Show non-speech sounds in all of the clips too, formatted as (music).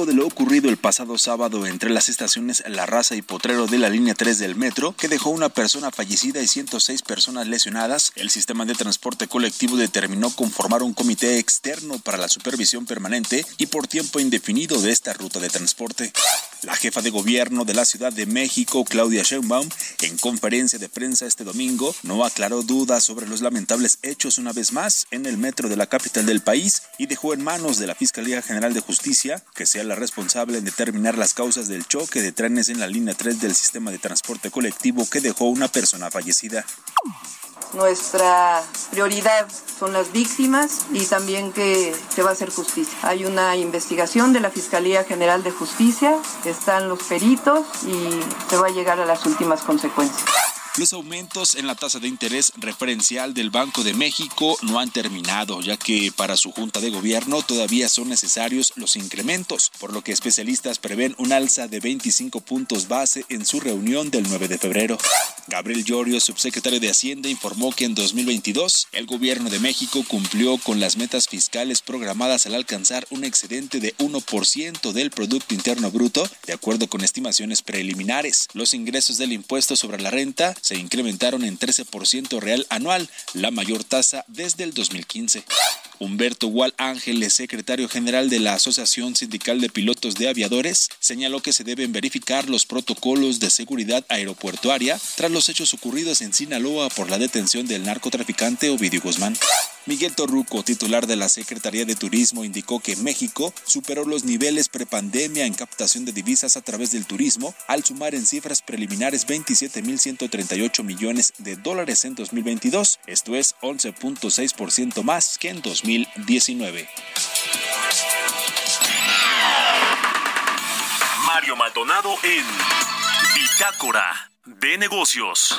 Luego de lo ocurrido el pasado sábado entre las estaciones La Raza y Potrero de la línea 3 del metro, que dejó una persona fallecida y 106 personas lesionadas, el sistema de transporte colectivo determinó conformar un comité externo para la supervisión permanente y por tiempo indefinido de esta ruta de transporte. La jefa de gobierno de la Ciudad de México, Claudia Sheinbaum, en conferencia de prensa este domingo, no aclaró dudas sobre los lamentables hechos una vez más en el metro de la capital del país y dejó en manos de la Fiscalía General de Justicia que sea la responsable en determinar las causas del choque de trenes en la línea 3 del sistema de transporte colectivo que dejó una persona fallecida. Nuestra prioridad son las víctimas y también que se va a hacer justicia. Hay una investigación de la Fiscalía General de Justicia, están los peritos y se va a llegar a las últimas consecuencias. Los aumentos en la tasa de interés referencial del Banco de México no han terminado, ya que para su junta de gobierno todavía son necesarios los incrementos, por lo que especialistas prevén un alza de 25 puntos base en su reunión del 9 de febrero. Gabriel Llorio, subsecretario de Hacienda, informó que en 2022 el gobierno de México cumplió con las metas fiscales programadas al alcanzar un excedente de 1% del Producto Interno Bruto, de acuerdo con estimaciones preliminares. Los ingresos del impuesto sobre la renta se incrementaron en 13% real anual, la mayor tasa desde el 2015. Humberto Gual Ángeles, secretario general de la Asociación Sindical de Pilotos de Aviadores, señaló que se deben verificar los protocolos de seguridad aeropuertuaria tras los hechos ocurridos en Sinaloa por la detención del narcotraficante Ovidio Guzmán. Miguel Torruco, titular de la Secretaría de Turismo, indicó que México superó los niveles prepandemia en captación de divisas a través del turismo, al sumar en cifras preliminares 27.138 millones de dólares en 2022, esto es 11.6% más que en 2019. Mario Maldonado en Bitácora de Negocios.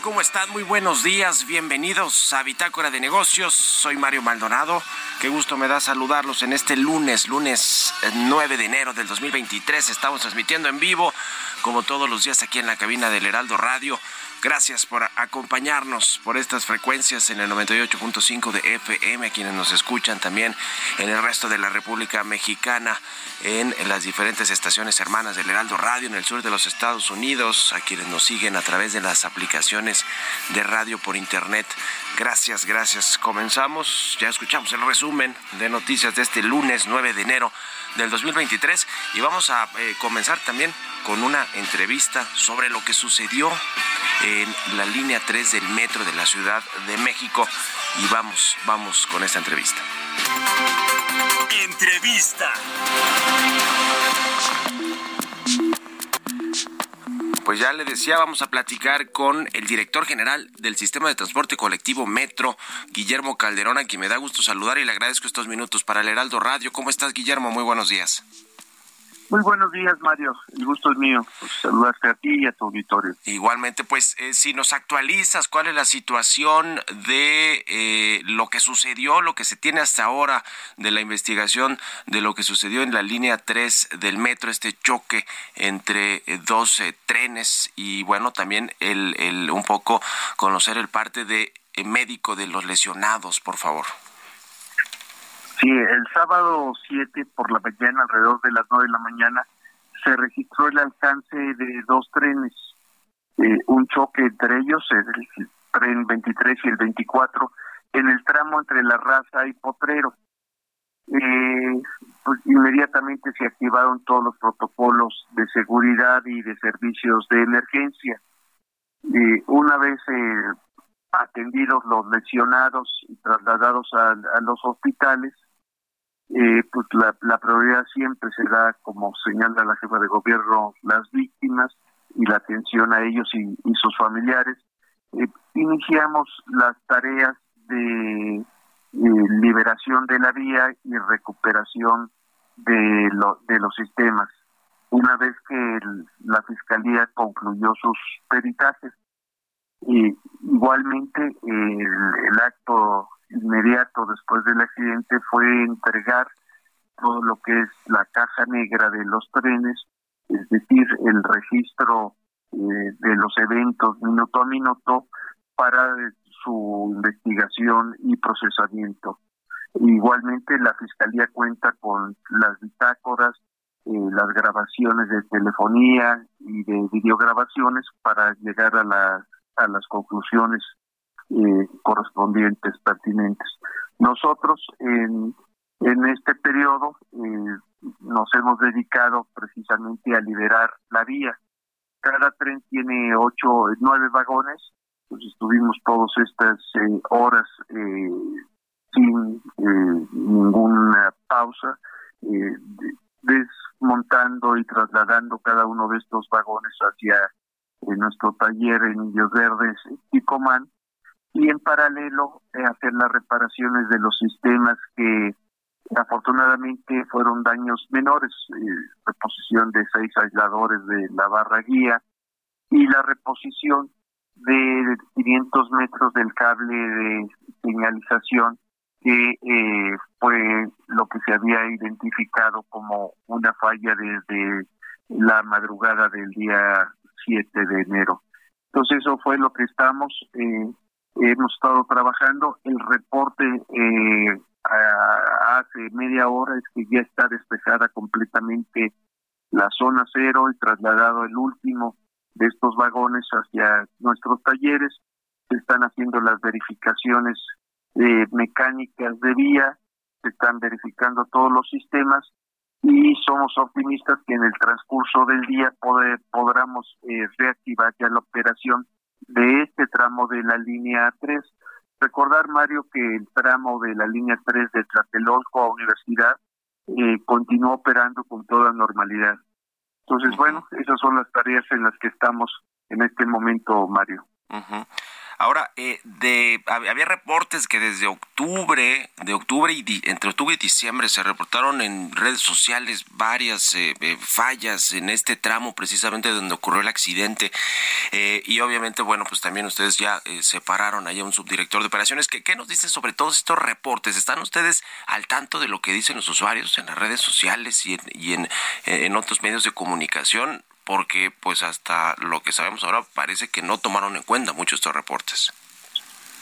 ¿Cómo están? Muy buenos días. Bienvenidos a Bitácora de Negocios. Soy Mario Maldonado. Qué gusto me da saludarlos en este lunes, lunes 9 de enero del 2023. Estamos transmitiendo en vivo, como todos los días aquí en la cabina del Heraldo Radio Gracias por acompañarnos por estas frecuencias en el 98.5 de FM, a quienes nos escuchan también en el resto de la República Mexicana, en, las diferentes estaciones hermanas del Heraldo Radio en el sur de los Estados Unidos, a quienes nos siguen a través de las aplicaciones de radio por internet. Gracias, gracias. Comenzamos, ya escuchamos el resumen de noticias de este lunes 9 de enero del 2023 y vamos a eh, comenzar también con una entrevista sobre lo que sucedió en la línea 3 del metro de la Ciudad de México y vamos, vamos con esta entrevista. Entrevista. Pues ya le decía, vamos a platicar con el director general del Sistema de Transporte Colectivo Metro, Guillermo Calderón, a quien me da gusto saludar y le agradezco estos minutos para el Heraldo Radio. ¿Cómo estás, Guillermo? Muy buenos días. Muy buenos días, Mario. El gusto es mío. Pues, saludarte a ti y a tu auditorio. Igualmente, pues eh, si nos actualizas cuál es la situación de eh, lo que sucedió, lo que se tiene hasta ahora de la investigación de lo que sucedió en la línea 3 del metro, este choque entre eh, dos trenes y bueno, también el, el, un poco conocer el parte de médico de los lesionados, por favor. Sí, el sábado 7 por la mañana, alrededor de las 9 de la mañana, se registró el alcance de dos trenes. Eh, un choque entre ellos, el tren 23 y el 24, en el tramo entre La Raza y Potrero. Eh, pues inmediatamente se activaron todos los protocolos de seguridad y de servicios de emergencia. Eh, una vez atendidos los lesionados y trasladados a los hospitales, eh, pues la, la, prioridad siempre será, como señala la jefa de gobierno, las víctimas y la atención a ellos y, sus familiares. Eh, iniciamos las tareas de eh, liberación de la vía y recuperación de, lo, de los sistemas. Una vez que la Fiscalía concluyó sus peritajes, y igualmente el acto inmediato después del accidente fue entregar todo lo que es la caja negra de los trenes, es decir, el registro eh, de los eventos minuto a minuto para su investigación y procesamiento. Igualmente, la Fiscalía cuenta con las bitácoras, eh, las grabaciones de telefonía y de videograbaciones para llegar a, la, a las conclusiones eh, correspondientes, pertinentes. Nosotros en, este periodo eh, nos hemos dedicado precisamente a liberar la vía. Cada tren tiene ocho, nueve vagones, pues estuvimos todas estas eh, horas sin ninguna pausa, desmontando y trasladando cada uno de estos vagones hacia nuestro taller en Indios Verdes y Comán y en paralelo eh, hacer las reparaciones de los sistemas que afortunadamente fueron daños menores, eh, reposición de seis aisladores de la barra guía y la reposición de 500 metros del cable de señalización que eh, fue lo que se había identificado como una falla desde la madrugada del día 7 de enero. Entonces eso fue lo que estamos eh, hemos estado trabajando. El reporte eh, hace media hora es que ya está despejada completamente la zona cero y trasladado el último de estos vagones hacia nuestros talleres. Se están haciendo las verificaciones eh, mecánicas de vía, se están verificando todos los sistemas y somos optimistas que en el transcurso del día poder, podamos eh, reactivar ya la operación de este tramo de la línea 3. Recordar, Mario, que el tramo de la línea 3 de Tlatelolco a Universidad eh, continúa operando con toda normalidad. Entonces, bueno, esas son las tareas en las que estamos en este momento, Mario. Ahora, eh, de, había reportes que desde octubre, de octubre y entre octubre y diciembre se reportaron en redes sociales varias eh, eh, fallas en este tramo precisamente donde ocurrió el accidente y obviamente, bueno, pues también ustedes ya separaron allá un subdirector de operaciones. ¿Qué, ¿Qué nos dicen sobre todos estos reportes? ¿Están ustedes al tanto de lo que dicen los usuarios en las redes sociales y en, y en, en otros medios de comunicación? Porque pues hasta lo que sabemos ahora parece que no tomaron en cuenta muchos estos reportes.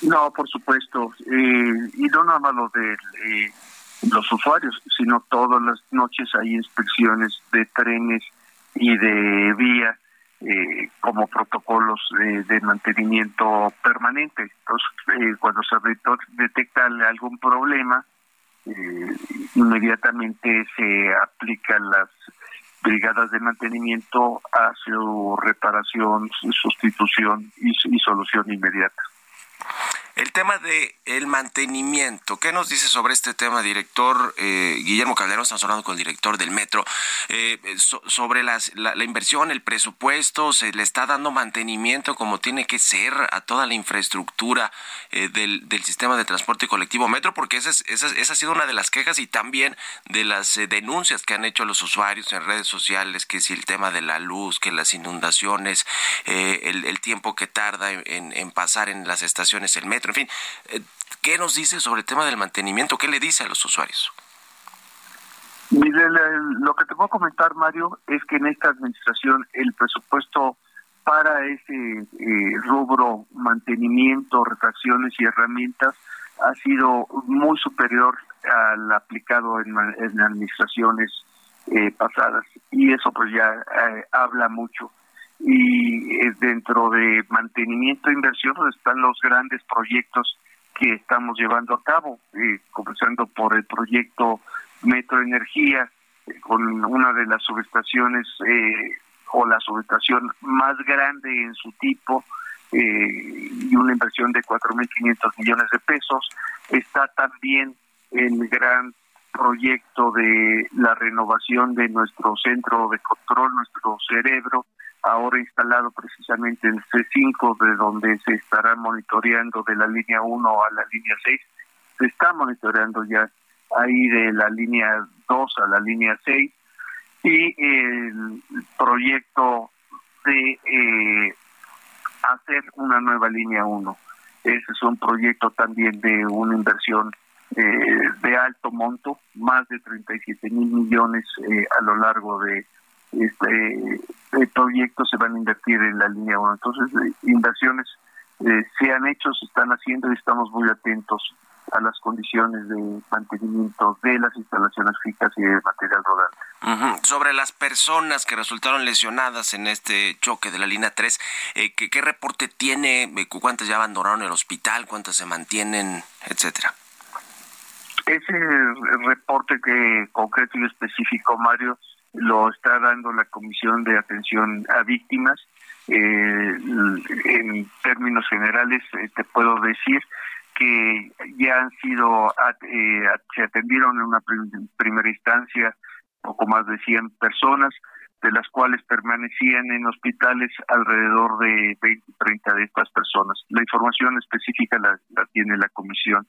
No, por supuesto, eh, y no nada más de eh, los usuarios, sino todas las noches hay inspecciones de trenes y de vía eh, como protocolos de mantenimiento permanente. Entonces, cuando se detecta algún problema, inmediatamente se aplican las brigadas de mantenimiento a su reparación, sustitución y solución inmediata. El tema de el mantenimiento, ¿qué nos dice sobre este tema, director eh, Guillermo Calderón? Estamos hablando con el director del metro eh, sobre las, la, inversión, el presupuesto, se le está dando mantenimiento como tiene que ser a toda la infraestructura eh, del, sistema de transporte colectivo metro, porque esa, es, esa, esa, ha sido una de las quejas y también de las denuncias que han hecho los usuarios en redes sociales, que si el tema de la luz, que las inundaciones, el, el, tiempo que tarda en pasar en las estaciones el metro en fin, eh, ¿qué nos dice sobre el tema del mantenimiento? ¿Qué le dice a los usuarios? Mire, lo que te puedo comentar, Mario, es que en esta administración el presupuesto para ese eh, rubro mantenimiento, refacciones y herramientas ha sido muy superior al aplicado en, administraciones eh, pasadas y eso pues ya habla mucho y eh, dentro de mantenimiento e inversión están los grandes proyectos que estamos llevando a cabo, eh, comenzando por el proyecto Metro Energía, eh, con una de las subestaciones o la subestación más grande en su tipo y una inversión de 4.500 millones de pesos. Está también el gran proyecto de la renovación de nuestro centro de control, nuestro cerebro, ahora instalado precisamente en C5, de donde se estará monitoreando de la línea 1 a la línea 6. Se está monitoreando ya ahí de la línea 2 a la línea 6 y el proyecto de eh, hacer una nueva línea 1. Ese es un proyecto también de una inversión eh, de alto monto, más de 37 mil millones eh, a lo largo de este proyectos se van a invertir en la línea 1. Entonces, eh, inversiones eh, se han hecho, se están haciendo y estamos muy atentos a las condiciones de mantenimiento de las instalaciones fijas y de material rodante. Sobre las personas que resultaron lesionadas en este choque de la línea 3, eh, ¿qué, ¿qué, reporte tiene? ¿Cuántas ya abandonaron el hospital? ¿Cuántas se mantienen? Etcétera. Ese reporte que concreto y específico, Mario, lo está dando la Comisión de Atención a Víctimas. Eh, en términos generales, eh, te puedo decir que ya han sido, eh, se atendieron en una primera instancia poco más de 100 personas, de las cuales permanecían en hospitales alrededor de 20, 30 de estas personas. La información específica la tiene la Comisión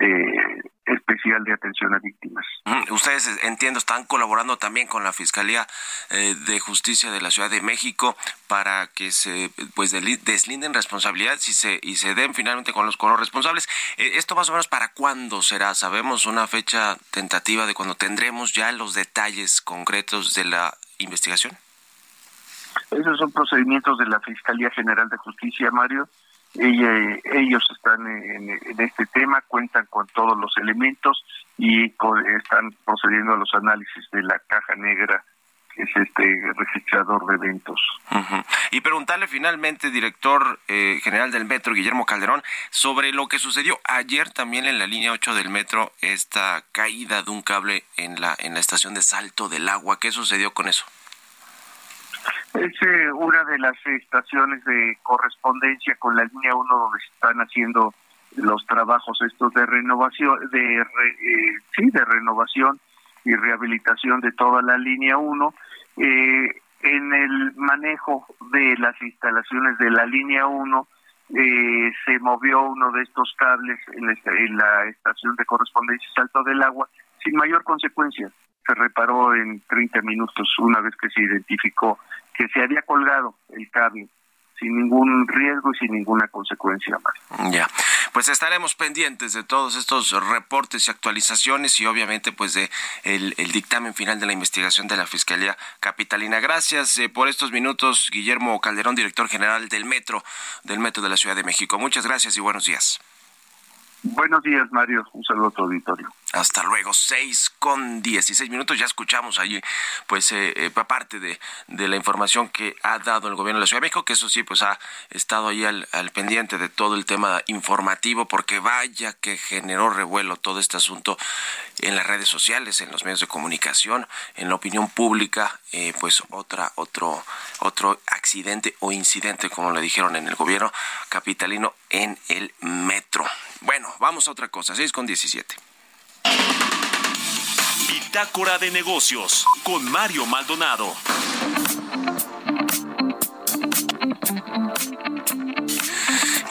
eh, especial de atención a víctimas. Ustedes, entiendo, están colaborando también con la Fiscalía eh, de Justicia de la Ciudad de México para que se pues deslinden responsabilidades y se y se den finalmente con los con los responsables. Eh, esto más o menos para cuándo será? Sabemos una fecha tentativa de cuando tendremos ya los detalles concretos de la investigación. Esos son procedimientos de la Fiscalía General de Justicia, Mario ellos están en, este tema, cuentan con todos los elementos y están procediendo a los análisis de la caja negra que es este registrador de eventos. Y preguntarle finalmente, director eh, general del metro, Guillermo Calderón, sobre lo que sucedió ayer también en la línea 8 del metro, esta caída de un cable en la, en la estación de Salto del Agua. ¿Qué sucedió con eso? Es eh, una de las estaciones de correspondencia con la línea 1 donde se están haciendo los trabajos estos de renovación, de eh, sí, de renovación y rehabilitación de toda la línea 1. Eh, en el manejo de las instalaciones de la línea 1 se movió uno de estos cables en la, estación de correspondencia Salto del Agua sin mayor consecuencia. Se reparó en 30 minutos una vez que se identificó que se había colgado el cable sin ningún riesgo y sin ninguna consecuencia más. Ya. Pues estaremos pendientes de todos estos reportes y actualizaciones y obviamente pues de el, dictamen final de la investigación de la Fiscalía Capitalina. Gracias eh, por estos minutos, Guillermo Calderón, director general del Metro, del Metro de la Ciudad de México. Muchas gracias y buenos días. Buenos días, Mario. Un saludo a tu auditorio. Hasta luego, seis con dieciséis minutos. Ya escuchamos allí, pues, eh, eh, parte de, de, la información que ha dado el gobierno de la Ciudad de México, que eso sí, pues ha estado ahí al, al, pendiente de todo el tema informativo, porque vaya que generó revuelo todo este asunto en las redes sociales, en los medios de comunicación, en la opinión pública, eh, pues otra, otro, otro accidente o incidente, como le dijeron en el gobierno capitalino, en el metro. Bueno, vamos a otra cosa, 6 con 17. Bitácora de negocios con Mario Maldonado.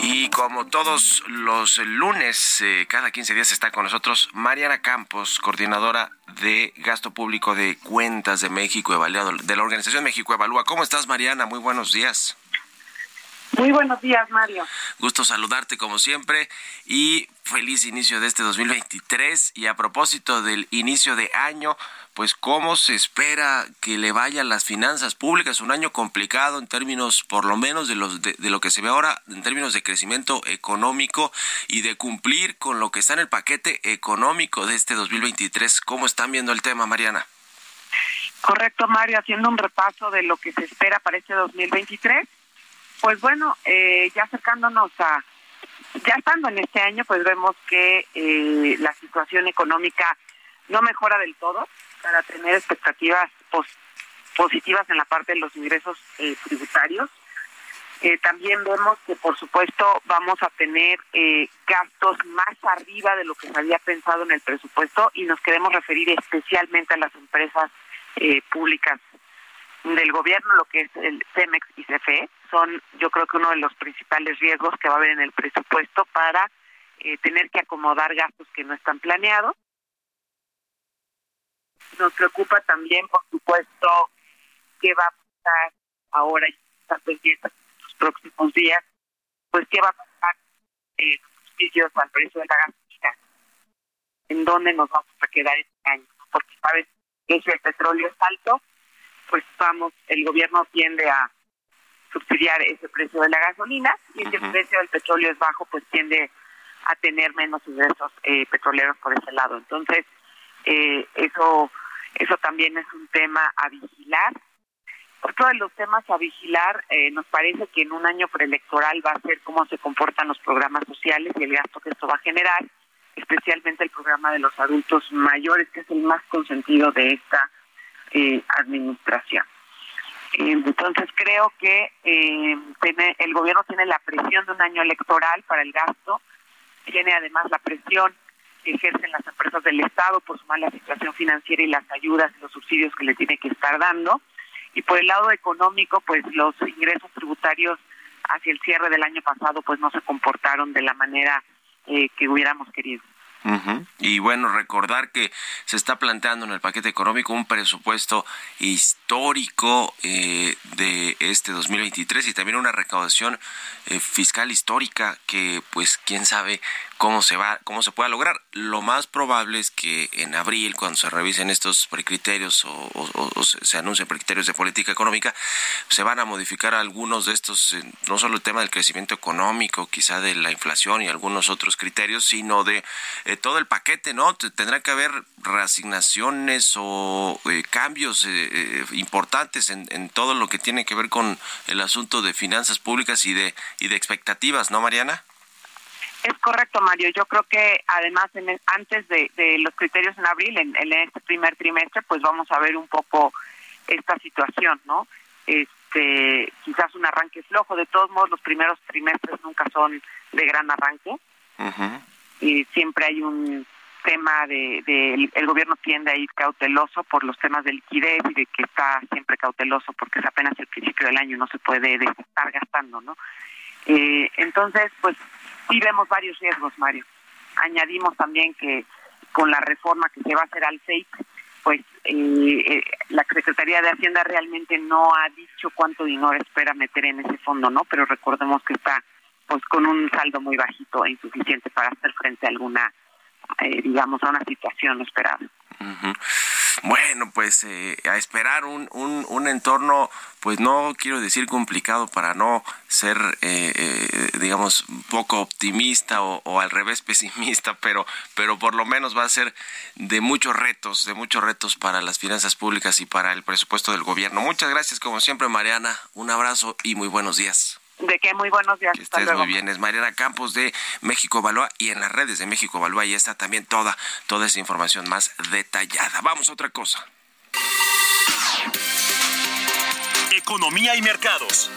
Y como todos los lunes, eh, cada 15 días está con nosotros Mariana Campos, coordinadora de gasto público de cuentas de México Evaluado, de la organización México Evalúa. ¿Cómo estás, Mariana? Muy buenos días. Muy buenos días, Mario. Gusto saludarte como siempre y feliz inicio de este 2023. Y a propósito del inicio de año, pues cómo se espera que le vayan las finanzas públicas, un año complicado en términos por lo menos de, los, de, lo que se ve ahora en términos de crecimiento económico y de cumplir con lo que está en el paquete económico de este 2023. ¿Cómo están viendo el tema, Mariana? Correcto, Mario, haciendo un repaso de lo que se espera para este 2023 pues bueno, eh, ya acercándonos a, ya estando en este año, pues vemos que eh, la situación económica no mejora del todo para tener expectativas positivas en la parte de los ingresos eh, tributarios. también vemos que, por supuesto, vamos a tener gastos más arriba de lo que se había pensado en el presupuesto y nos queremos referir especialmente a las empresas públicas del gobierno, lo que es el CEMEX y CFE, son yo creo que uno de los principales riesgos que va a haber en el presupuesto para eh, tener que acomodar gastos que no están planeados. Nos preocupa también, por supuesto, qué va a pasar ahora y estar pendiente en los próximos días, pues qué va a pasar eh, los al precio de la gasolina, en dónde nos vamos a quedar este año, porque sabes que si el petróleo es alto, pues vamos, el gobierno tiende a subsidiar ese precio de la gasolina y si el precio del petróleo es bajo, pues tiende a tener menos ingresos eh, petroleros por ese lado. Entonces, eh, eso eso también es un tema a vigilar. Otro de los temas a vigilar, eh, nos parece que en un año preelectoral va a ser cómo se comportan los programas sociales y el gasto que esto va a generar, especialmente el programa de los adultos mayores, que es el más consentido de esta eh, administración. Entonces creo que eh, el gobierno tiene la presión de un año electoral para el gasto, tiene además la presión que ejercen las empresas del Estado por su mala situación financiera y las ayudas y los subsidios que le tiene que estar dando. Y por el lado económico, pues los ingresos tributarios hacia el cierre del año pasado pues no se comportaron de la manera eh, que hubiéramos querido. Y bueno, recordar que se está planteando en el paquete económico un presupuesto histórico eh, de este 2023 y también una recaudación eh, fiscal histórica que pues quién sabe cómo se va, cómo se pueda lograr. Lo más probable es que en abril, cuando se revisen estos precriterios o, se anuncien precriterios de política económica, se van a modificar algunos de estos, eh, no solo el tema del crecimiento económico, quizá de la inflación y algunos otros criterios, sino de eh, todo el paquete, ¿no? Tendrá que haber reasignaciones o eh, cambios importantes en, en todo lo que tiene que ver con el asunto de finanzas públicas y de, y de expectativas, ¿no, Mariana? Es correcto, Mario. Yo creo que además en antes de, los criterios en abril, en, este primer trimestre, pues vamos a ver un poco esta situación, ¿no? Este, quizás un arranque flojo. De todos modos, los primeros trimestres nunca son de gran arranque. Y siempre hay un tema de, el gobierno tiende a ir cauteloso por los temas de liquidez y de que está siempre cauteloso porque es apenas el principio del año no se puede estar gastando, ¿no? Eh, entonces, pues sí vemos varios riesgos, Mario. Añadimos también que con la reforma que se va a hacer al FEIP, pues eh, eh, la Secretaría de Hacienda realmente no ha dicho cuánto dinero espera meter en ese fondo, ¿no? Pero recordemos que está pues con un saldo muy bajito e insuficiente para hacer frente a alguna, eh, digamos, a una situación Bueno, pues eh, a esperar un, un, un, entorno, pues no quiero decir complicado para no ser, eh, eh, digamos, poco optimista o, o, al revés (laughs) pesimista, pero, pero por lo menos va a ser de muchos retos, de muchos retos para las finanzas públicas y para el presupuesto del gobierno. Muchas gracias, como siempre, Mariana. Un abrazo y muy buenos días. De qué muy buenos días. Que estés muy bien. Es Mariana Campos de México Evalúa y en las redes de México Evalúa y está también toda, toda esa información más detallada. Vamos a otra cosa. Economía y mercados.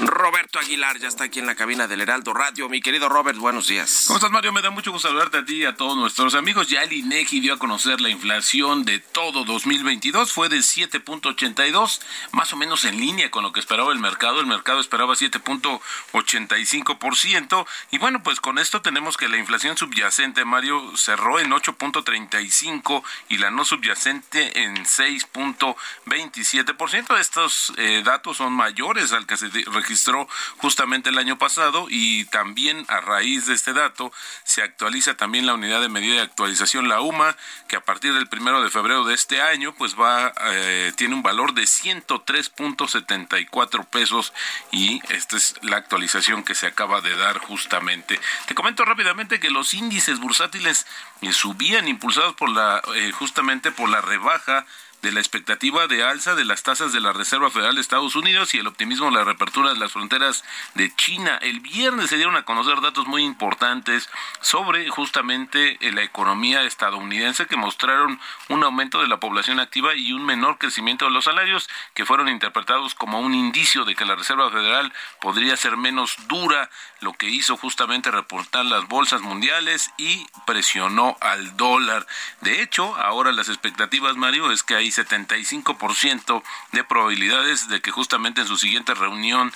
Roberto Aguilar ya está aquí en la cabina del Heraldo Radio. Mi querido Robert, buenos días. ¿Cómo estás, Mario? Me da mucho gusto saludarte a ti y a todos nuestros amigos. Ya el INEGI dio a conocer la inflación de todo 2022. Fue de 7.82, más o menos en línea con lo que esperaba el mercado. El mercado esperaba 7.85%. Y bueno, pues con esto tenemos que la inflación subyacente, Mario, cerró en 8.35 y la no subyacente en 6.27%. Estos eh, datos son mayores al que se registró justamente el año pasado y también a raíz de este dato se actualiza también la unidad de medida de actualización, la UMA, que a partir del primero de febrero de este año pues va, eh, tiene un valor de 103.74 pesos y esta es la actualización que se acaba de dar justamente. Te comento rápidamente que los índices bursátiles eh, subían impulsados por la, eh, justamente por la rebaja de la expectativa de alza de las tasas de la Reserva Federal de Estados Unidos y el optimismo de la reapertura de las fronteras de China. El viernes se dieron a conocer datos muy importantes sobre justamente la economía estadounidense que mostraron un aumento de la población activa y un menor crecimiento de los salarios que fueron interpretados como un indicio de que la Reserva Federal podría ser menos dura, lo que hizo justamente reportar las bolsas mundiales y presionó al dólar. De hecho, ahora las expectativas, Mario, es que hay 75% de probabilidades de que justamente en su siguiente reunión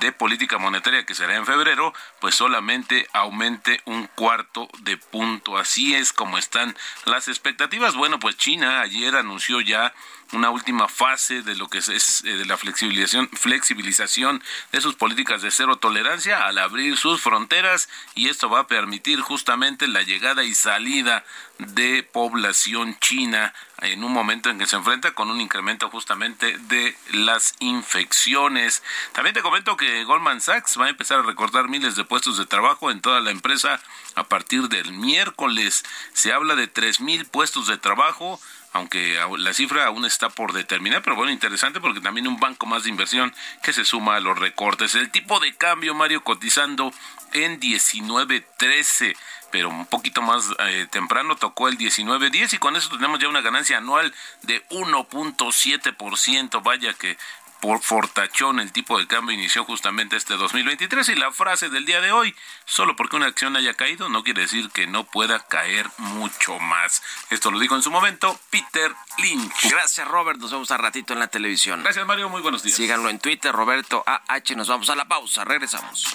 de política monetaria que será en febrero, pues solamente aumente un cuarto de punto. Así es como están las expectativas. Bueno, pues China ayer anunció ya una última fase de lo que es, de la flexibilización, flexibilización de sus políticas de cero tolerancia al abrir sus fronteras y esto va a permitir justamente la llegada y salida de población china en un momento en que se enfrenta con un incremento justamente de las infecciones. También te comento que Goldman Sachs va a empezar a recortar miles de puestos de trabajo en toda la empresa a partir del miércoles. Se habla de tres mil puestos de trabajo aunque la cifra aún está por determinar, pero bueno, interesante porque también un banco más de inversión que se suma a los recortes. El tipo de cambio, Mario, cotizando en 19.13 pero un poquito más eh, temprano tocó el 19.10 y con eso tenemos ya una ganancia anual de 1.7%. Vaya que por fortachón el tipo de cambio inició justamente este 2023 y la frase del día de hoy, solo porque una acción haya caído no quiere decir que no pueda caer mucho más. Esto lo dijo en su momento Peter Lynch. Gracias Robert, nos vemos a ratito en la televisión. Gracias Mario, muy buenos días. Síganlo en Twitter, Roberto AH, nos vamos a la pausa, regresamos.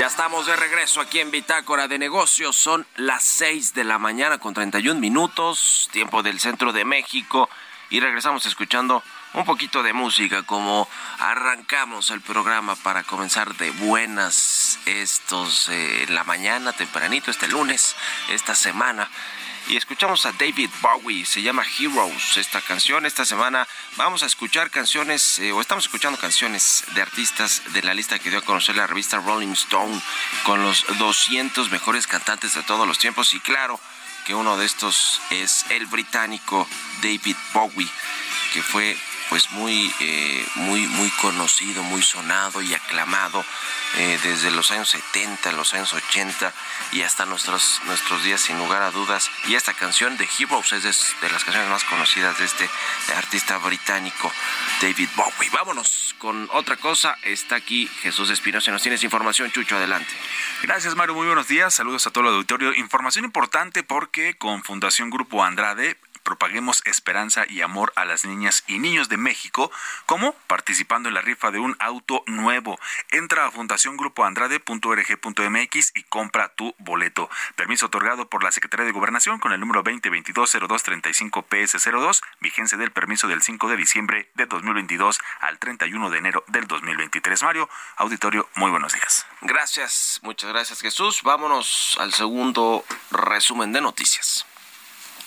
Ya estamos de regreso aquí en Bitácora de Negocios. Son las 6 de la mañana con 31 minutos, tiempo del centro de México. Y regresamos escuchando un poquito de música, como arrancamos el programa para comenzar de buenas estos eh, en la mañana, tempranito, este lunes, esta semana. Y escuchamos a David Bowie, se llama Heroes esta canción. Esta semana vamos a escuchar canciones, eh, o estamos escuchando canciones de artistas de la lista que dio a conocer la revista Rolling Stone con los 200 mejores cantantes de todos los tiempos. Y claro que uno de estos es el británico David Bowie, que fue pues muy, eh, muy, muy conocido, muy sonado y aclamado eh, desde los años 70, los años 80 y hasta nuestros, nuestros días sin lugar a dudas. Y esta canción de Heroes es de, las canciones más conocidas de este artista británico, David Bowie. Vámonos con otra cosa. Está aquí Jesús Espinosa. Nos tienes información, Chucho, adelante. Gracias, Mario. Muy buenos días. Saludos a todo el auditorio. Información importante porque con Fundación Grupo Andrade propaguemos esperanza y amor a las niñas y niños de México, como participando en la rifa de un auto nuevo. Entra a fundaciongrupoandrade.org.mx y compra tu boleto. Permiso otorgado por la Secretaría de Gobernación con el número 2022-0235-PS02, vigencia del permiso del 5 de diciembre de 2022 al 31 de enero del 2023. Mario, auditorio, muy buenos días. Gracias, muchas gracias Jesús. Vámonos al segundo resumen de noticias.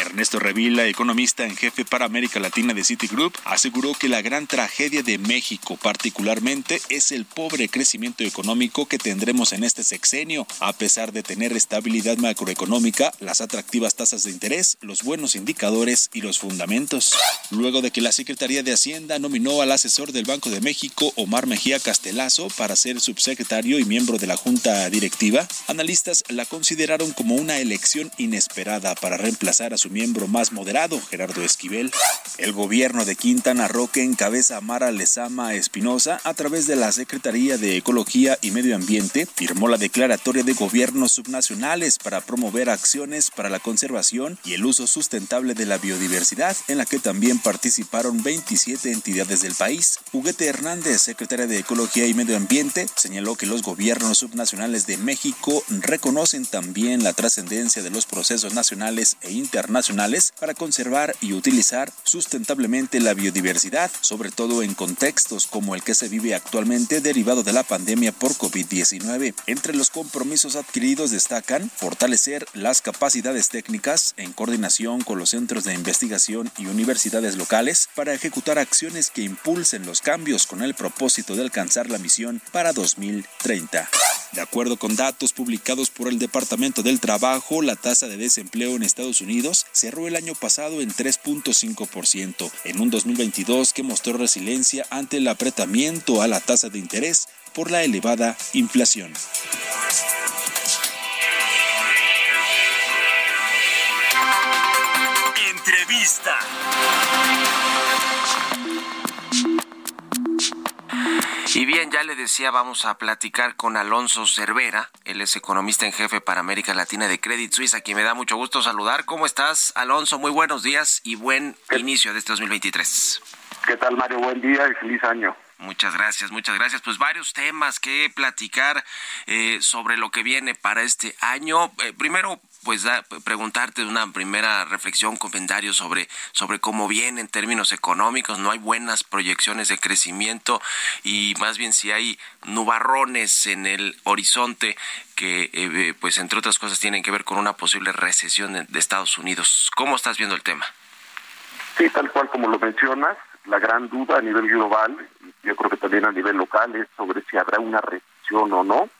Ernesto Revilla, economista en jefe para América Latina de Citigroup, aseguró que la gran tragedia de México particularmente es el pobre crecimiento económico que tendremos en este sexenio, a pesar de tener estabilidad macroeconómica, las atractivas tasas de interés, los buenos indicadores y los fundamentos. Luego de que la Secretaría de Hacienda nominó al asesor del Banco de México, Omar Mejía Castelazo, para ser subsecretario y miembro de la Junta Directiva, analistas la consideraron como una elección inesperada para reemplazar a su miembro más moderado, Gerardo Esquivel. El gobierno de Quintana Roo que encabeza a Mara Lezama Espinosa a través de la Secretaría de Ecología y Medio Ambiente firmó la declaratoria de gobiernos subnacionales para promover acciones para la conservación y el uso sustentable de la biodiversidad, en la que también participaron 27 entidades del país. Huguete Hernández, secretaria de Ecología y Medio Ambiente, señaló que los gobiernos subnacionales de México reconocen también la trascendencia de los procesos nacionales e internacionales nacionales para conservar y utilizar sustentablemente la biodiversidad, sobre todo en contextos como el que se vive actualmente derivado de la pandemia por COVID-19. Entre los compromisos adquiridos destacan fortalecer las capacidades técnicas en coordinación con los centros de investigación y universidades locales para ejecutar acciones que impulsen los cambios con el propósito de alcanzar la misión para 2030. De acuerdo con datos publicados por el Departamento del Trabajo, la tasa de desempleo en Estados Unidos cerró el año pasado en 3.5%, en un 2022 que mostró resiliencia ante el apretamiento a la tasa de interés por la elevada inflación. Entrevista. Y bien, ya le decía, vamos a platicar con Alonso Cervera, él es economista en jefe para América Latina de Credit Suisse, a quien me da mucho gusto saludar. ¿Cómo estás, Alonso? Muy buenos días y buen inicio de este 2023. ¿Qué tal, Mario? Buen día y feliz año. Muchas gracias, muchas gracias. Pues varios temas que platicar eh, sobre lo que viene para este año. Eh, primero, pues da, preguntarte una primera reflexión, comentario sobre, sobre cómo viene en términos económicos. No hay buenas proyecciones de crecimiento y más bien si hay nubarrones en el horizonte que, eh, pues entre otras cosas, tienen que ver con una posible recesión de, de Estados Unidos. ¿Cómo estás viendo el tema? Sí, tal cual como lo mencionas, la gran duda a nivel global, yo creo que también a nivel local, es sobre si habrá una recesión o no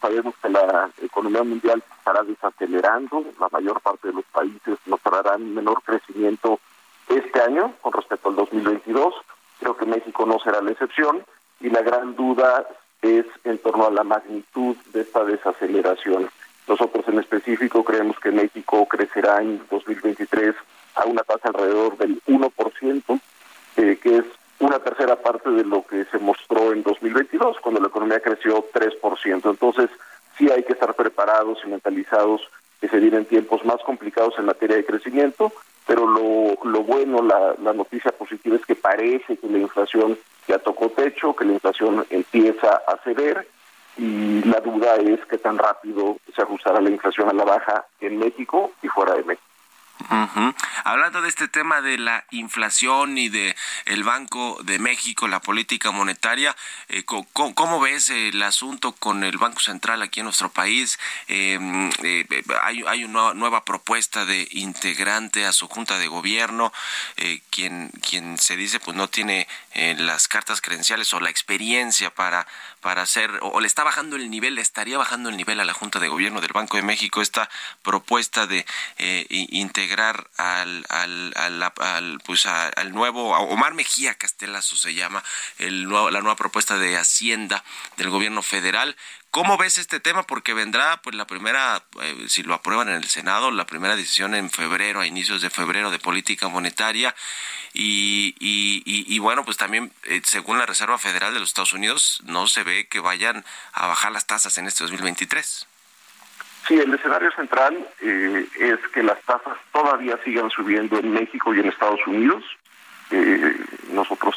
Sabemos que la economía mundial estará desacelerando, la mayor parte de los países mostrarán menor crecimiento este año con respecto al 2022. Creo que México no será la excepción y la gran duda es en torno a la magnitud de esta desaceleración. Nosotros en específico creemos que México crecerá en 2023 a una tasa alrededor del 1%, eh, que es una tercera parte de lo que se mostró en 2022, cuando la economía creció 3%. Entonces, sí hay que estar preparados y mentalizados que se vienen tiempos más complicados en materia de crecimiento, pero lo, lo bueno, la, noticia positiva es que parece que la inflación ya tocó techo, que la inflación empieza a ceder y la duda es que tan rápido se ajustará la inflación a la baja en México y fuera de México. Hablando de este tema de la inflación y de el Banco de México, la política monetaria, eh, ¿cómo, ves el asunto con el Banco Central aquí en nuestro país? Em, eh, hay, hay, una nueva propuesta de integrante a su junta de gobierno, eh, quien, quien se dice pues no tiene las cartas credenciales o la experiencia para para hacer, o, le está bajando el nivel, le estaría bajando el nivel a la Junta de Gobierno del Banco de México esta propuesta de eh, integrar al, al, al, pues al nuevo, Omar Mejía Castelazo se llama, el nuevo, la nueva propuesta de Hacienda del Gobierno Federal. ¿Cómo ves este tema? Porque vendrá, pues, la primera, eh, si lo aprueban en el Senado, la primera decisión en febrero, a inicios de febrero, de política monetaria. Y, y, bueno, pues también, eh, según la Reserva Federal de los Estados Unidos, no se ve que vayan a bajar las tasas en este 2023. Sí, el escenario central eh, es que las tasas todavía sigan subiendo en México y en Estados Unidos. nosotros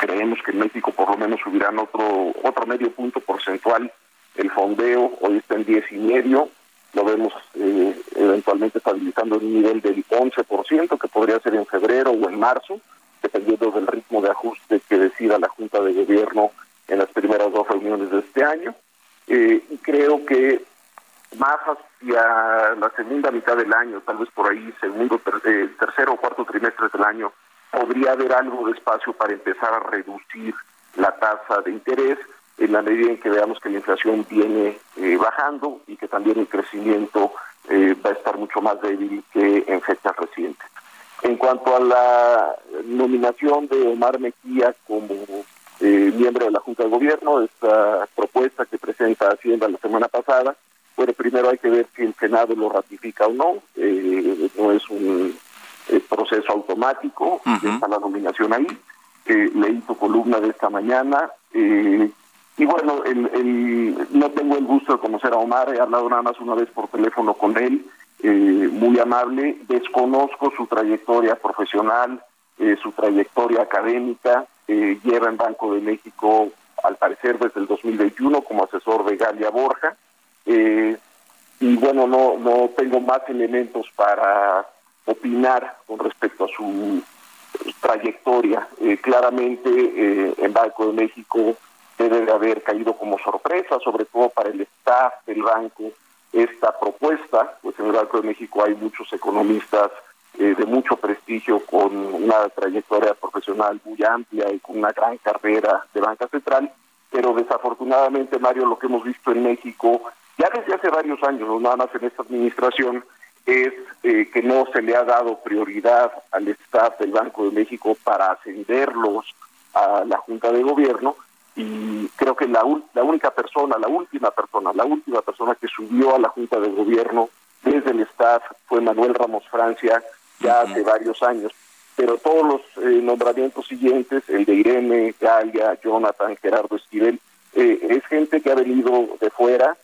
creemos que en México por lo menos subirán otro otro medio punto porcentual el fondeo hoy está en 10 y medio, lo vemos eh, eventualmente estabilizando en un nivel del 11%, que podría ser en febrero o en marzo, dependiendo del ritmo de ajuste que decida la Junta de Gobierno en las primeras dos reuniones de este año. Eh, creo que más hacia la segunda mitad del año, tal vez por ahí, segundo, eh, tercero o cuarto trimestre del año, podría haber algo de espacio para empezar a reducir la tasa de interés en la medida en que veamos que la inflación viene eh, bajando y que también el crecimiento eh, va a estar mucho más débil que en fechas recientes. En cuanto a la nominación de Omar Mejía como eh, miembro de la Junta de Gobierno, esta propuesta que presenta Hacienda la semana pasada, bueno, primero hay que ver si el Senado lo ratifica o no, no es un proceso automático, está la nominación ahí, leí tu columna de esta mañana, eh, y bueno, el, no tengo el gusto de conocer a Omar, he hablado nada más una vez por teléfono con él, eh, muy amable, desconozco su trayectoria profesional, eh, su trayectoria académica, eh, lleva en Banco de México, al parecer desde el 2021, como asesor de Galia Borja, y bueno, no, no tengo más elementos para opinar con respecto a su trayectoria. claramente en Banco de México debe de haber caído como sorpresa, sobre todo para el staff del banco, esta propuesta, pues en el Banco de México hay muchos economistas eh, de mucho prestigio con una trayectoria profesional muy amplia y con una gran carrera de banca central, pero desafortunadamente, Mario, lo que hemos visto en México, ya desde hace varios años, no nada más en esta administración, es eh, que no se le ha dado prioridad al staff del Banco de México para ascenderlos a la Junta de Gobierno y creo que la, la única persona, la última persona, la última persona que subió a la Junta de Gobierno desde el staff fue Manuel Ramos Francia ya hace varios años. Pero todos los eh, nombramientos siguientes, el de Irene, Galia, Jonathan, Gerardo Esquivel, eh, es gente que ha venido de fuera.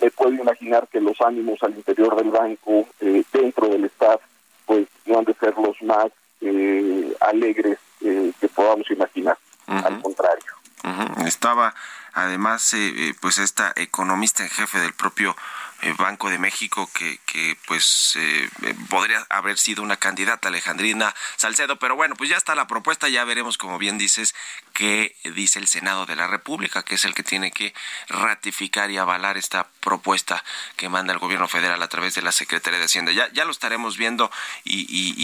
Me puedo imaginar que los ánimos al interior del banco, eh, dentro del staff, pues no han de ser los más alegres que podamos imaginar al contrario. Estaba además eh, eh, pues esta economista en jefe del propio eh, Banco de México que, que pues eh, eh, podría haber sido una candidata Alejandrina Salcedo, pero bueno, pues ya está la propuesta, ya veremos como bien dices qué dice el Senado de la República, que es el que tiene que ratificar y avalar esta propuesta que manda el gobierno federal a través de la Secretaría de Hacienda. Ya, ya lo estaremos viendo y, y,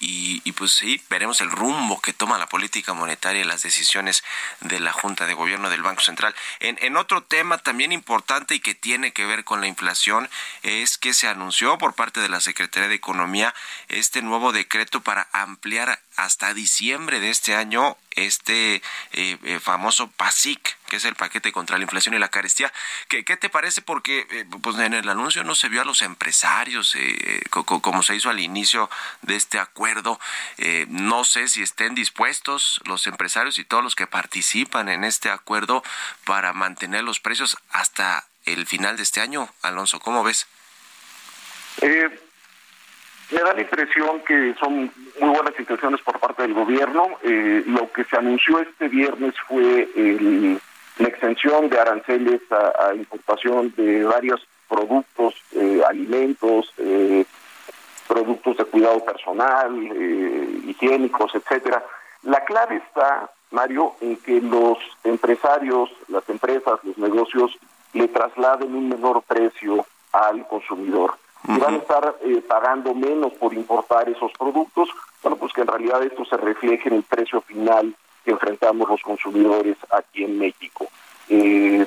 y, y pues sí, veremos el rumbo que toma la política monetaria y las decisiones de la Junta de Gobierno del Banco Central. En, en otro tema también importante y que tiene que ver con la inflación, es que se anunció por parte de la Secretaría de Economía este nuevo decreto para ampliar hasta diciembre de este año este eh, eh, famoso PASIC, que es el paquete contra la inflación y la carestía. ¿Qué, qué te parece? Porque eh, pues en el anuncio no se vio a los empresarios, como se hizo al inicio de este acuerdo. no sé si estén dispuestos los empresarios y todos los que participan en este acuerdo para mantener los precios hasta el final de este año. Alonso, ¿cómo ves? Eh, me da la impresión que son muy buenas intenciones por parte del gobierno. Eh, lo que se anunció este viernes fue la extensión de aranceles a, importación de varios productos, eh, alimentos, eh, productos de cuidado personal, higiénicos, etcétera. La clave está, Mario, en que los empresarios, las empresas, los negocios le trasladen un menor precio al consumidor y van a estar eh, pagando menos por importar esos productos, bueno, pues que en realidad esto se refleje en el precio final que enfrentamos los consumidores aquí en México. Eh,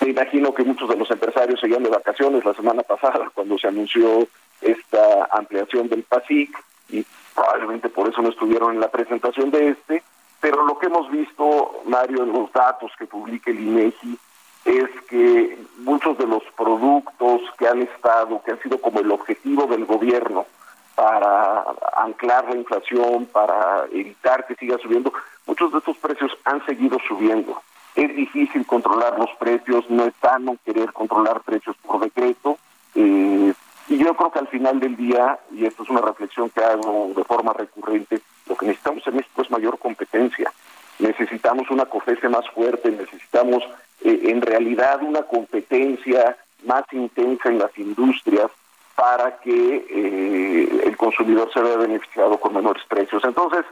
me imagino que muchos de los empresarios seguían de vacaciones la semana pasada (laughs) cuando se anunció esta ampliación del PASIC y probablemente por eso no estuvieron en la presentación de este, pero lo que hemos visto, Mario, en los datos que publica el INEGI, es que muchos de los productos que han estado, que han sido como el objetivo del gobierno para anclar la inflación, para evitar que siga subiendo, muchos de estos precios han seguido subiendo. Es difícil controlar los precios, no es sano querer controlar precios por decreto. Eh, y yo creo que al final del día, y esto es una reflexión que hago de forma recurrente, lo que necesitamos en México es mayor competencia. Necesitamos una COFESE más fuerte, necesitamos eh, en realidad una competencia más intensa en las industrias para que eh, el consumidor se vea beneficiado con menores precios. Entonces,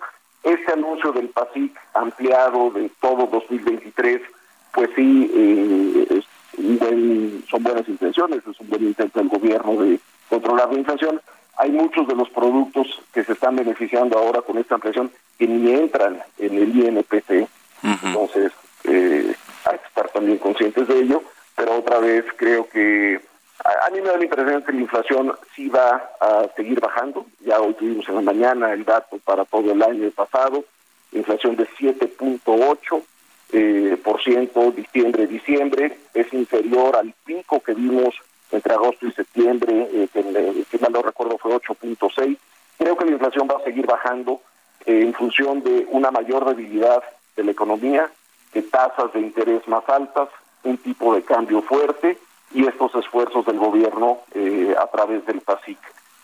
este anuncio del PASIC ampliado de todo 2023, pues sí, eh, son buenas intenciones, es un buen intento del gobierno de controlar la inflación. Hay muchos de los productos que se están beneficiando ahora con esta ampliación que ni entran en el INPC. Entonces, eh, hay que estar también conscientes de ello, pero otra vez creo que a, mí me da la impresión que la inflación sí va a seguir bajando. Ya hoy tuvimos en la mañana el dato para todo el año pasado, inflación de 7.8 eh, por ciento diciembre-diciembre, es inferior al pico que vimos entre agosto y septiembre, eh, que, mal no recuerdo fue 8.6. Creo que la inflación va a seguir bajando eh, en función de una mayor debilidad de la economía, de tasas de interés más altas, un tipo de cambio fuerte y estos esfuerzos del gobierno eh, a través del PASIC.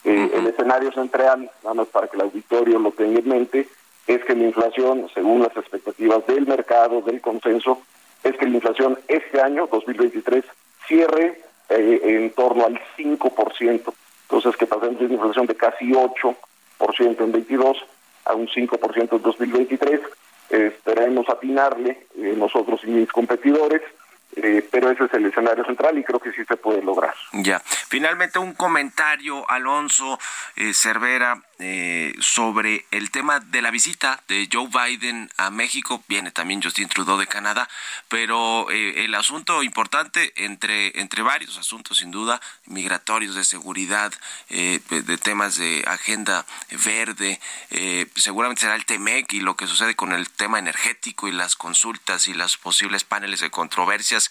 Eh, el escenario central, nada más para que el auditorio lo tenga en mente, es que la inflación, según las expectativas del mercado, del consenso, es que la inflación este año, 2023, cierre eh, en torno al 5%. Entonces, que pasemos de una inflación de casi 8% en 22 a un 5% en 2023 esperemos atinarle eh, nosotros y mis competidores. Eh, pero ese es el escenario central y creo que sí se puede lograr. Ya. Finalmente, un comentario, Alonso eh, Cervera, eh, sobre el tema de la visita de Joe Biden a México. Viene también Justin Trudeau de Canadá, pero eh, el asunto importante entre, entre varios asuntos, sin duda, migratorios, de seguridad, eh, de temas de agenda verde, seguramente será el TEMEC y lo que sucede con el tema energético y las consultas y los posibles paneles de controversias.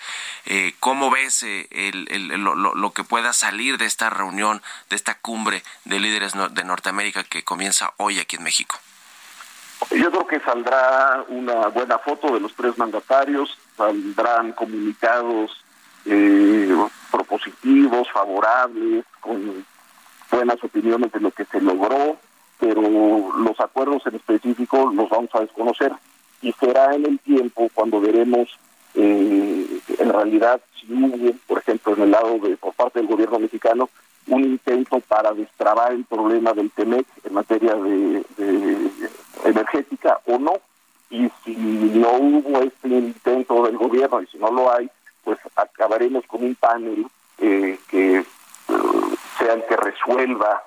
¿Cómo ves el, lo, lo que pueda salir de esta reunión, de esta cumbre de líderes de Norteamérica? Que comienza hoy aquí en México? Yo creo que saldrá una buena foto de los tres mandatarios, saldrán comunicados eh, propositivos, favorables, con buenas opiniones de lo que se logró, pero los acuerdos en específico los vamos a desconocer y será en el tiempo cuando veremos eh, en realidad si hubo, por ejemplo, en el lado de por parte del gobierno mexicano, un intento para destrabar el problema del TEMEC en materia de, energética o no. Y si no hubo este intento del gobierno y si no lo hay, pues acabaremos con un panel eh, que eh, sea el que resuelva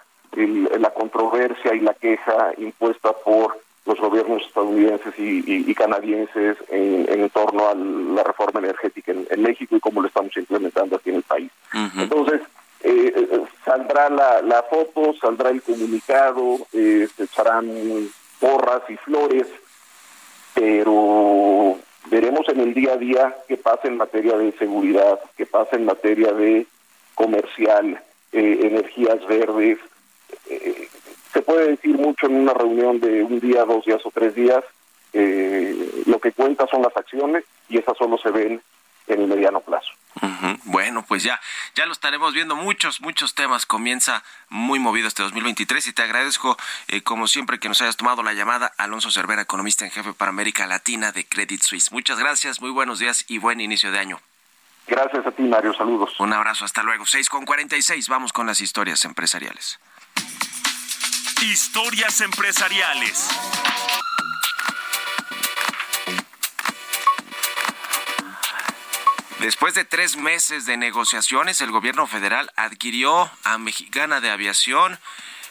la controversia y la queja impuesta por los gobiernos estadounidenses y, canadienses en, torno a la reforma energética en, México y cómo lo estamos implementando aquí en el país. Entonces, eh, saldrá la, la, foto, saldrá el comunicado, eh, se echarán porras y flores, pero veremos en el día a día qué pasa en materia de seguridad, qué pasa en materia de comercial, eh, energías verdes. Eh, se puede decir mucho en una reunión de un día, dos días o tres días. Eh, lo que cuenta son las acciones y esas solo se ven en el mediano plazo. Bueno, pues ya, ya lo estaremos viendo. Muchos, muchos temas. Comienza muy movido este 2023 y te agradezco, eh, como siempre, que nos hayas tomado la llamada. Alonso Cervera, economista en jefe para América Latina de Credit Suisse. Muchas gracias, muy buenos días y buen inicio de año. Gracias a ti, Mario. Saludos. Un abrazo, hasta luego. 6 con 46. Vamos con las historias empresariales. Historias empresariales. Después de tres meses de negociaciones, el gobierno federal adquirió a Mexicana de Aviación.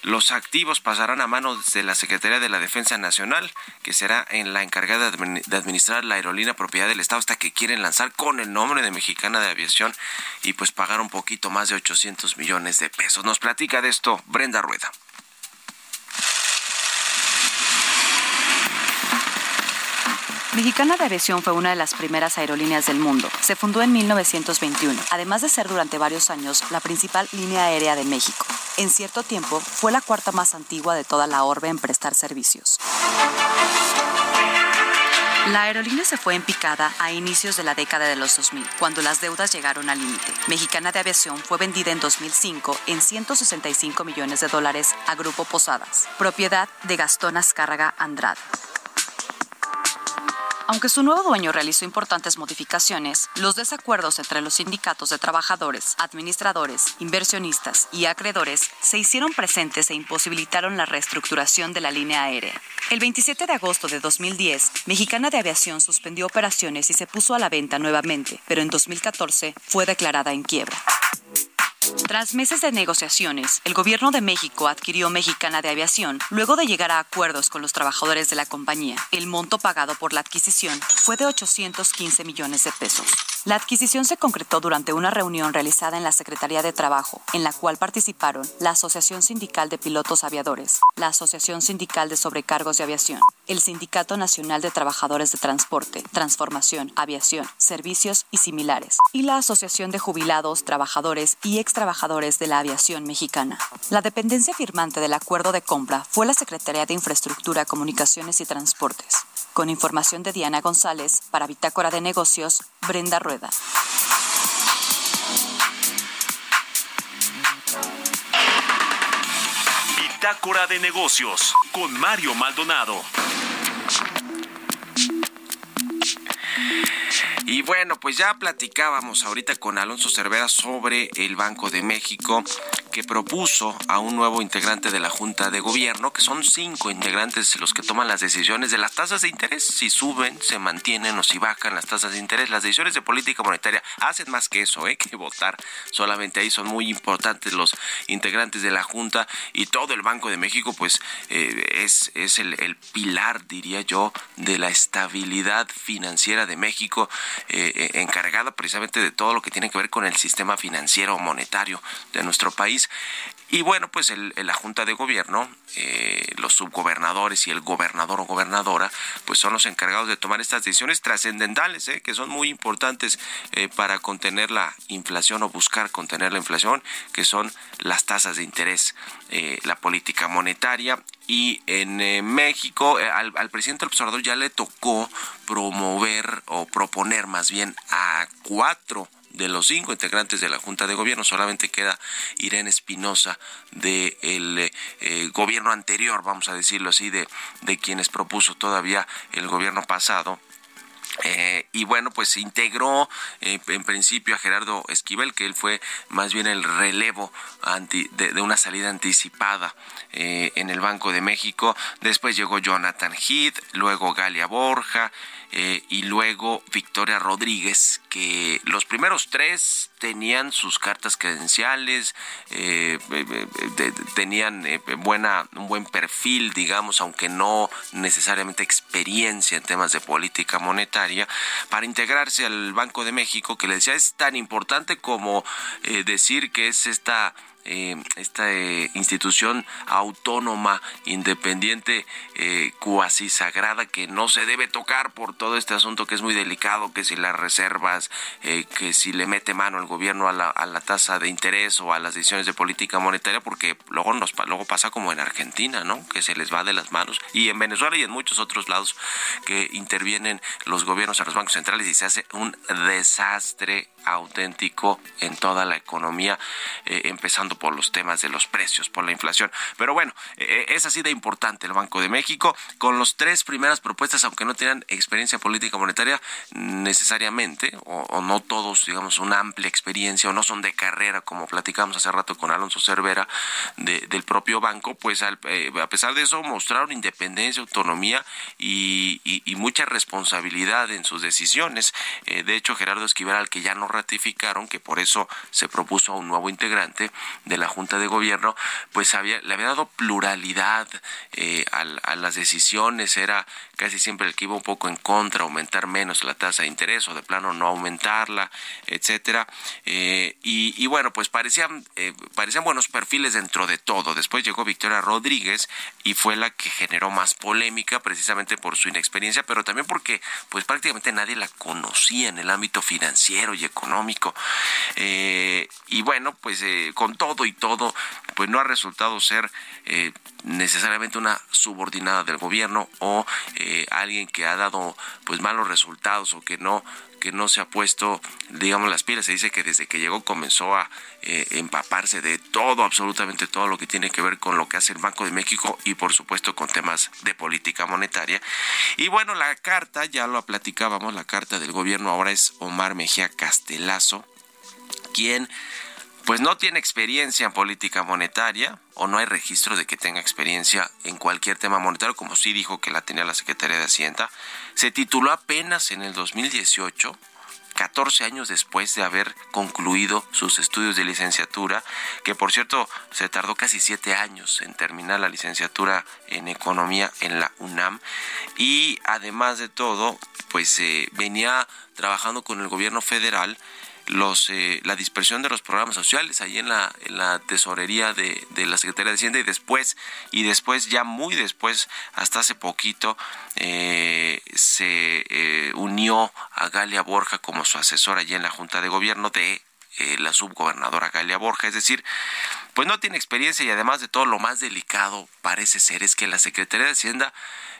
Los activos pasarán a manos de la Secretaría de la Defensa Nacional, que será en la encargada de administrar la aerolínea propiedad del Estado hasta que quieren lanzar con el nombre de Mexicana de Aviación y pues pagar un poquito más de 800 millones de pesos. Nos platica de esto Brenda Rueda. Mexicana de Aviación fue una de las primeras aerolíneas del mundo. Se fundó en 1921, además de ser durante varios años la principal línea aérea de México. En cierto tiempo, fue la cuarta más antigua de toda la orbe en prestar servicios. La aerolínea se fue en picada a inicios de la década de los 2000, cuando las deudas llegaron al límite. Mexicana de Aviación fue vendida en 2005 en 165 millones de dólares a Grupo Posadas, propiedad de Gastón Azcárraga Andrade. Aunque su nuevo dueño realizó importantes modificaciones, los desacuerdos entre los sindicatos de trabajadores, administradores, inversionistas y acreedores se hicieron presentes e imposibilitaron la reestructuración de la línea aérea. El 27 de agosto de 2010, Mexicana de Aviación suspendió operaciones y se puso a la venta nuevamente, pero en 2014 fue declarada en quiebra. Tras meses de negociaciones, el gobierno de México adquirió Mexicana de Aviación luego de llegar a acuerdos con los trabajadores de la compañía. El monto pagado por la adquisición fue de 815 millones de pesos. La adquisición se concretó durante una reunión realizada en la Secretaría de Trabajo, en la cual participaron la Asociación Sindical de Pilotos Aviadores, la Asociación Sindical de Sobrecargos de Aviación, el Sindicato Nacional de Trabajadores de Transporte, Transformación, Aviación, Servicios y similares, y la Asociación de Jubilados, Trabajadores y Ex trabajadores de la aviación mexicana. La dependencia firmante del acuerdo de compra fue la Secretaría de Infraestructura, Comunicaciones y Transportes. Con información de Diana González, para Bitácora de Negocios, Brenda Rueda. Bitácora de Negocios, con Mario Maldonado. Y bueno, pues ya platicábamos ahorita con Alonso Cervera sobre el Banco de México que propuso a un nuevo integrante de la Junta de Gobierno, que son cinco integrantes los que toman las decisiones de las tasas de interés, si suben, se mantienen o si bajan las tasas de interés. Las decisiones de política monetaria hacen más que eso, ¿eh? que votar. Solamente ahí son muy importantes los integrantes de la Junta y todo el Banco de México, pues eh, es, es el, el pilar, diría yo, de la estabilidad financiera de México. Eh, eh, encargada precisamente de todo lo que tiene que ver con el sistema financiero monetario de nuestro país. Y bueno, pues el, la Junta de Gobierno, eh, los subgobernadores y el gobernador o gobernadora, pues son los encargados de tomar estas decisiones trascendentales, que son muy importantes para contener la inflación o buscar contener la inflación, que son las tasas de interés, la política monetaria y en eh, México eh, al, al, presidente del observador ya le tocó promover o proponer más bien a cuatro de los cinco integrantes de la Junta de Gobierno, solamente queda Irene Espinosa del de eh, gobierno anterior, vamos a decirlo así, de, de quienes propuso todavía el gobierno pasado, eh, y bueno, pues integró eh, en principio a Gerardo Esquivel, que él fue más bien el relevo anti, de, una salida anticipada eh, en el Banco de México. Después llegó Jonathan Heath, luego Galia Borja, eh, y luego Victoria Rodríguez, que los primeros tres tenían sus cartas credenciales, tenían buena, un buen perfil, digamos, aunque no necesariamente experiencia en temas de política monetaria, para integrarse al Banco de México, que le decía es tan importante como decir que es esta eh, esta eh, institución autónoma, independiente, eh, cuasi sagrada, que no se debe tocar por todo este asunto que es muy delicado, que si las reservas, que si le mete mano el gobierno a la, a la tasa de interés o a las decisiones de política monetaria, porque luego, nos, luego pasa como en Argentina, ¿no? Que se les va de las manos, y en Venezuela y en muchos otros lados que intervienen los gobiernos a los bancos centrales y se hace un desastre auténtico en toda la economía, eh, empezando por los temas de los precios, por la inflación. Pero bueno, eh, es así de importante el Banco de México, con las tres primeras propuestas, aunque no tengan experiencia política monetaria necesariamente, o, no todos, digamos, una amplia experiencia, o no son de carrera, como platicamos hace rato con Alonso Cervera del propio banco, pues eh, a pesar de eso mostraron independencia, autonomía y, mucha responsabilidad en sus decisiones. de hecho, Gerardo Esquivel, al que ya no ratificaron, que por eso se propuso a un nuevo integrante de la Junta de Gobierno, pues había, le había dado pluralidad eh, a, las decisiones, era casi siempre el que iba un poco en contra, aumentar menos la tasa de interés o de plano no aumentarla, etcétera. Eh, y, bueno, pues parecían, eh, parecían buenos perfiles dentro de todo. Después llegó Victoria Rodríguez y fue la que generó más polémica precisamente por su inexperiencia, pero también porque pues prácticamente nadie la conocía en el ámbito financiero y económico. Eh, y bueno, pues con todo y todo, pues no ha resultado ser necesariamente una subordinada del gobierno o alguien que ha dado pues malos resultados o que no que no se ha puesto, digamos, las pilas. Se dice que desde que llegó comenzó a empaparse de todo, absolutamente todo lo que tiene que ver con lo que hace el Banco de México y por supuesto con temas de política monetaria. Y bueno, la carta, ya lo platicábamos, la carta del gobierno ahora es Omar Mejía Castelazo, quien pues no tiene experiencia en política monetaria o no hay registro de que tenga experiencia en cualquier tema monetario, como sí dijo que la tenía la Secretaría de Hacienda. Se tituló apenas en el 2018 14 años después de haber concluido sus estudios de licenciatura, que por cierto se tardó casi siete años en terminar la licenciatura en economía en la UNAM y además de todo, pues eh, venía trabajando con el gobierno federal los eh, la dispersión de los programas sociales ahí en la, la tesorería de, de, la Secretaría de Hacienda y después y después ya muy después hasta hace poquito eh, se eh, unió a Galia Borja como su asesora allí en la Junta de Gobierno de la subgobernadora Galia Borja, es decir, pues no tiene experiencia y además de todo lo más delicado parece ser es que la Secretaría de Hacienda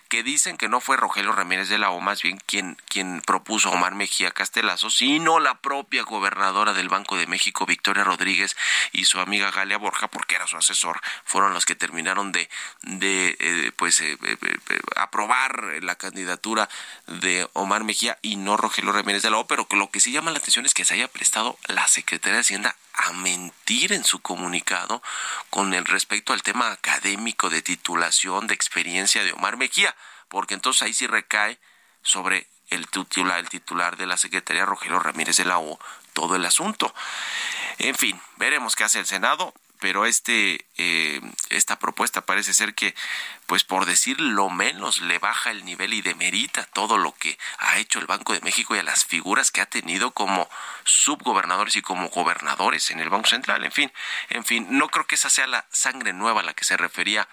que dicen que no fue Rogelio Ramírez de la O, más bien quien, quien propuso a Omar Mejía Castelazo, sino la propia gobernadora del Banco de México, Victoria Rodríguez, y su amiga Galia Borja, porque era su asesor, fueron los que terminaron de, de eh, pues, eh, eh, aprobar la candidatura de Omar Mejía y no Rogelio Ramírez de la O, pero lo que sí llama la atención es que se haya prestado la Secretaría de Hacienda a mentir en su comunicado con el respecto al tema académico de titulación, de experiencia de Omar Mejía, porque entonces ahí sí recae sobre el titular, el titular de la Secretaría, Rogelio Ramírez de la O, todo el asunto. En fin, veremos qué hace el Senado pero este eh, esta propuesta parece ser que pues por decir lo menos le baja el nivel y demerita todo lo que ha hecho el Banco de México y a las figuras que ha tenido como subgobernadores y como gobernadores en el Banco Central. En fin en fin no creo que esa sea la sangre nueva a la que se refería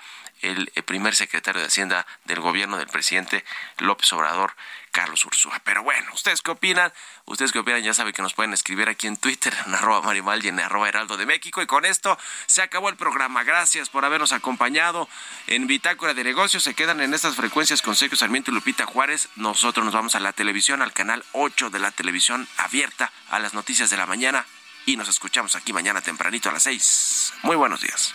el, primer secretario de Hacienda del gobierno del presidente López Obrador, Carlos Ursúa. Pero bueno, ¿ustedes qué opinan? Ustedes qué opinan, ya saben que nos pueden escribir aquí en Twitter, (laughs) en arroba marimal y en arroba heraldo de México. Y con esto se acabó el programa. Gracias por habernos acompañado en Bitácora de Negocios. Se quedan en estas frecuencias con Sergio Sarmiento y Lupita Juárez. Nosotros nos vamos a la televisión, al canal 8 de la televisión abierta a las noticias de la mañana. Y nos escuchamos aquí mañana tempranito a las 6. Muy buenos días.